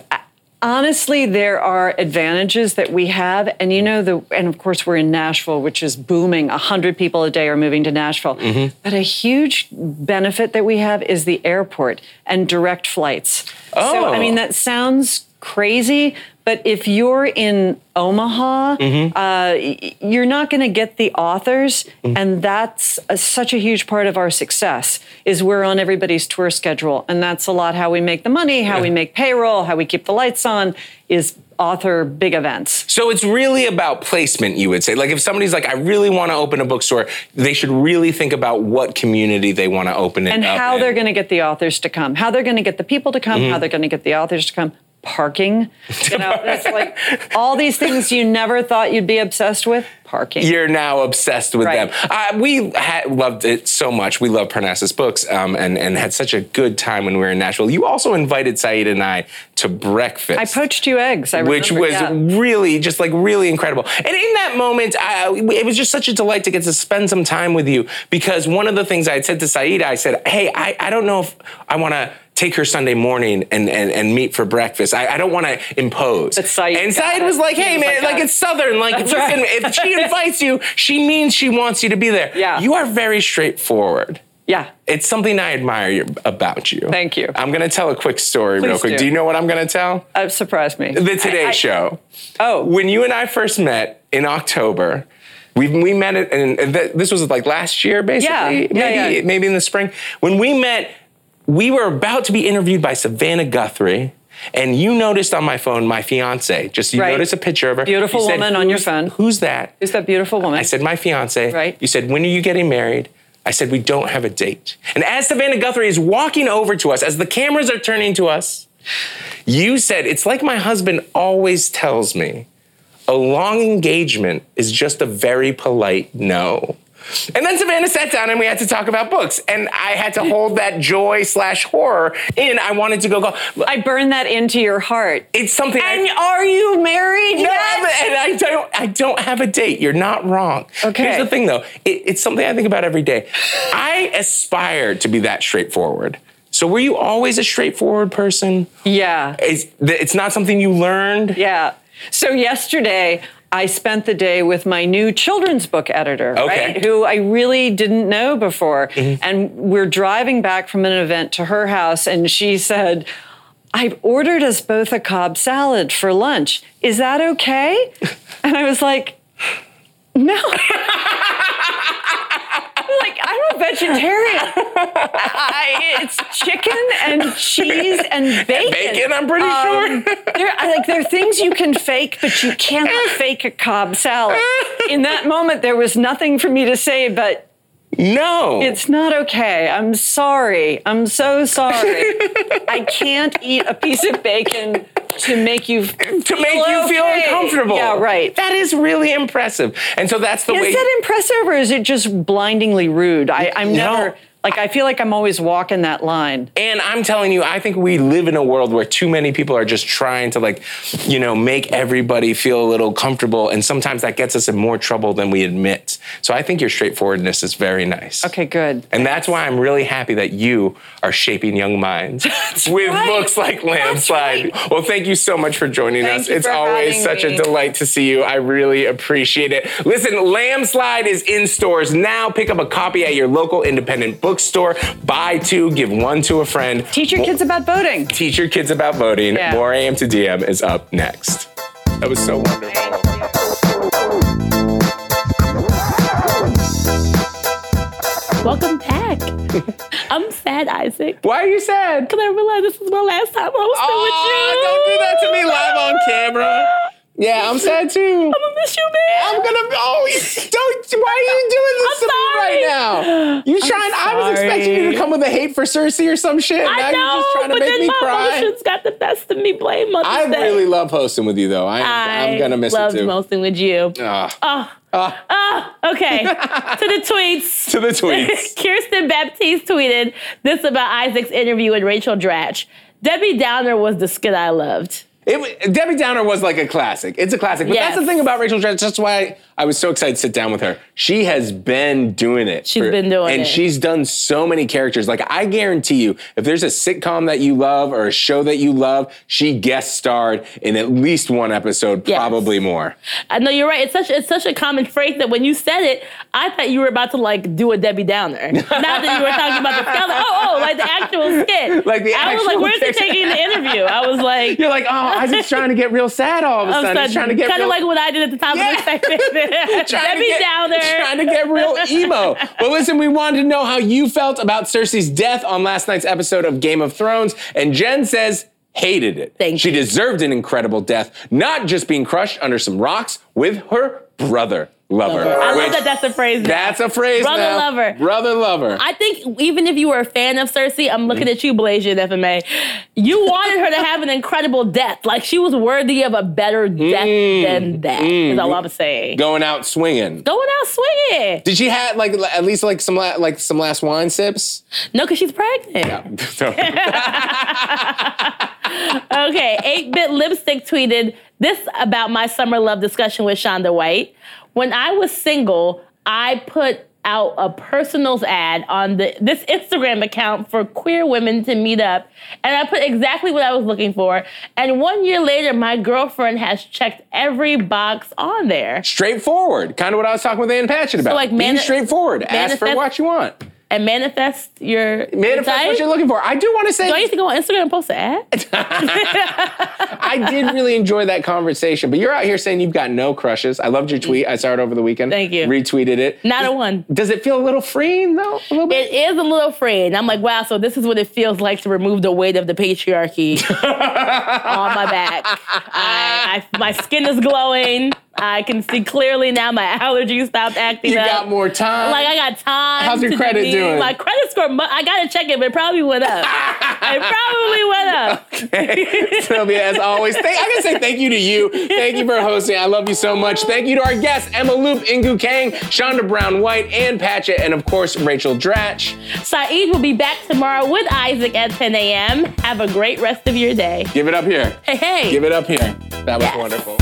Honestly, there are advantages that we have, and you know the, and of course we're in Nashville, which is booming. A hundred people a day are moving to Nashville. Mm-hmm. But a huge benefit that we have is the airport and direct flights. So I Oh. mean that sounds crazy, but if you're in Omaha, Mm-hmm. uh, you're not going to get the authors, and that's a, such a huge part of our success. Is we're on everybody's tour schedule, and that's a lot how we make the money, how we make payroll, how we keep the lights on. Is author big events. So it's really about placement, you would say. Like if somebody's like, I really want to open a bookstore, they should really think about what community they want to open it and how in. they're going to get the authors to come, how they're going to get the people to come, Mm-hmm. how they're going to get the authors to come. Parking, you know, that's like all these things you never thought you'd be obsessed with. Parking. You're now obsessed with Right. them. Uh, we ha- loved it so much. We love Parnassus Books um, and, and had such a good time when we were in Nashville. You also invited Saeed and I to breakfast. I poached you eggs. I which remember, was yeah. really just like really incredible. And in that moment, I, it was just such a delight to get to spend some time with you because one of the things I had said to Saeed, I said, "Hey, I, I don't know if I want to." Take her Sunday morning and, and, and meet for breakfast. I, I don't want to impose. But Saeed and was like, "Hey was man, like, like it's Southern. Like, listen, right. if she invites you, she means she wants you to be there. Yeah. you are very straightforward. yeah. It's something I admire about you. Thank you. I'm going to tell a quick story real quick. do. do you know what I'm going to tell? Uh, surprised me. The Today I- I- Show. Oh, When you and I first met in October, we we met and and th- this was like last year, basically, Yeah, yeah, yeah. maybe in the spring. When we met, we were about to be interviewed by Savannah Guthrie. And you noticed on my phone my fiance. Just you Right. noticed a picture of her. Beautiful You said, woman on your phone." Who's that? who's that beautiful woman? I said, my fiance. Right. You said, when are you getting married? I said, we don't have a date. And as Savannah Guthrie is walking over to us, as the cameras are turning to us, you said, it's like my husband always tells me a long engagement is just a very polite no. And then Savannah sat down and we had to talk about books. And I had to hold that joy slash horror in. I wanted to go, go. I burned that into your heart. It's something I- And are you married no, yet? And I don't. I don't have a date. You're not wrong. Okay. Here's the thing, though. It, it's something I think about every day. I aspire to be that straightforward. So, were you always a straightforward person? yeah. It's, it's not something you learned. Yeah. So yesterday, I spent the day with my new children's book editor, Okay. right, who I really didn't know before. Mm-hmm. And we're driving back from an event to her house, and she said, I've ordered us both a Cobb salad for lunch. Is that okay? And I was like, no. like, I'm a vegetarian. I, it's chicken and cheese and bacon. Bacon, I'm pretty Um, sure. there, like there are things you can fake, but you cannot fake a Cobb salad. In that moment, there was nothing for me to say, but No. it's not okay. I'm sorry. I'm so sorry. I can't eat a piece of bacon to make you to make you feel okay. uncomfortable. Yeah, right. That is really impressive. And so that's the way. Is that impressive or is it just blindingly rude? I, I'm No. never like I feel like I'm always walking that line. And I'm telling you, I think we live in a world where too many people are just trying to like, you know, make everybody feel a little comfortable. And sometimes that gets us in more trouble than we admit. So I think your straightforwardness is very nice. Okay, good. And that's why I'm really happy that you are shaping young minds with right. books like Lambslide. Well, thank you so much for joining Thank us. It's always such me. a delight to see you. I really appreciate it. Listen, Lambslide is in stores now. Pick up a copy at your local independent bookstore. Buy two, give one to a friend. Teach your kids about voting. Teach your kids about voting. Yeah. More AM to DM is up next. That was so wonderful. Welcome back. I'm sad, Isaac. Why are you sad? Because I realized this is my last time hosting Oh, with you. don't do that to me live on camera. Yeah, I'm sad too. I'm gonna miss you, man. I'm gonna. Oh, don't. Why are you doing this I'm to me right now? You trying? I was expecting you to come with a hate for Cersei or some shit. I now know, just trying to but make then me my cry. emotions got the best of me. Blame Mother's I Day. really love hosting with you, though. I, I'm gonna miss it loved too. hosting with you. Ah. Oh, Ah. oh, okay. to the tweets. to the tweets. Kirsten Baptiste tweeted this about Isaac's interview with Rachel Dratch. Debbie Downer was the skit I loved. It, Debbie Downer was like a classic. It's a classic. But that's the thing about Rachel Dratch. That's why I was so excited to sit down with her. She has been doing it. She's been doing and it. And she's done so many characters. Like I guarantee you, if there's a sitcom that you love or a show that you love, she guest starred in at least one episode, Yes. probably more. I know you're right. It's such it's such a common phrase that when you said it, I thought you were about to like do a Debbie Downer. Not that you were talking about the skit. I was like, oh, oh, like the actual skit. Like the I was like, where's he taking the interview? I was like, You're like, oh, Isaac's trying to get real sad all of a I'm sudden. He's trying to get kind real, of like what I did at the top Yeah. of the segment. trying Debbie to get, Trying to get real emo. But listen, we wanted to know how you felt about Cersei's death on last night's episode of Game of Thrones. And Jen says, hated it. Thank she you. deserved an incredible death, not just being crushed under some rocks with her brother lover. I love that that's a phrase. now. That's a phrase Brother now. lover. Brother lover. I think even if you were a fan of Cersei, I'm looking at you, Blasian FMA. You wanted her to have an incredible death. Like she was worthy of a better death mm. than that. Is mm. all I'm saying. Going out swinging. Going out swinging. Did she have like at least like some la- like some last wine sips? No, because she's pregnant. Okay, 8 Bit Lipstick tweeted this about my summer love discussion with Shonda White. When I was single, I put out a personals ad on the this Instagram account for queer women to meet up, and I put exactly what I was looking for. And one year later, my girlfriend has checked every box on there straightforward. Kind of what I was talking with Ann Patchett about. So like, Be mani- straightforward. Ask for what you want. And manifest your Manifest desire. what you're looking for. I do want to say Do I need to go on Instagram and post an ad? I did really enjoy that conversation, but you're out here saying you've got no crushes. I loved your tweet. I saw it over the weekend. Thank you. Retweeted it. Not a one. Does it feel a little freeing though? A little bit. It is a little freeing. I'm like, wow, so this is what it feels like to remove the weight of the patriarchy on my back. I, I, my skin is glowing. I can see clearly now my allergies stopped acting you up. got more time. like I got time. How's your credit doing? My credit score, I gotta check it, but it probably went up. it probably went up. Okay. Sylvia, as always, thank, I gotta say thank you to you. Thank you for hosting. I love you so much. Thank you to our guests, Emma Loop, Inkoo Kang, Shonda Brown White, and Patchett, and of course, Rachel Dratch. Saeed will be back tomorrow with Isaac at 10 a.m. Have a great rest of your day. Give it up here. Hey, hey. Give it up here. That was Yes. wonderful.